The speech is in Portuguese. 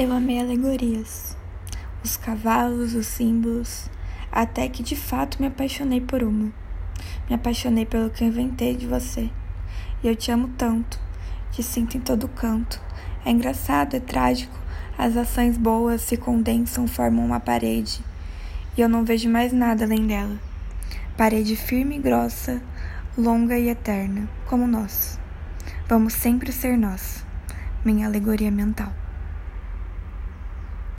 Eu amei alegorias, os cavalos, os símbolos, até que de fato me apaixonei por uma. Me apaixonei pelo que inventei de você. E eu te amo tanto, te sinto em todo canto. É engraçado, é trágico, as ações boas se condensam, formam uma parede, e eu não vejo mais nada além dela. Parede firme e grossa, longa e eterna, como nós. Vamos sempre ser nós, minha alegoria mental.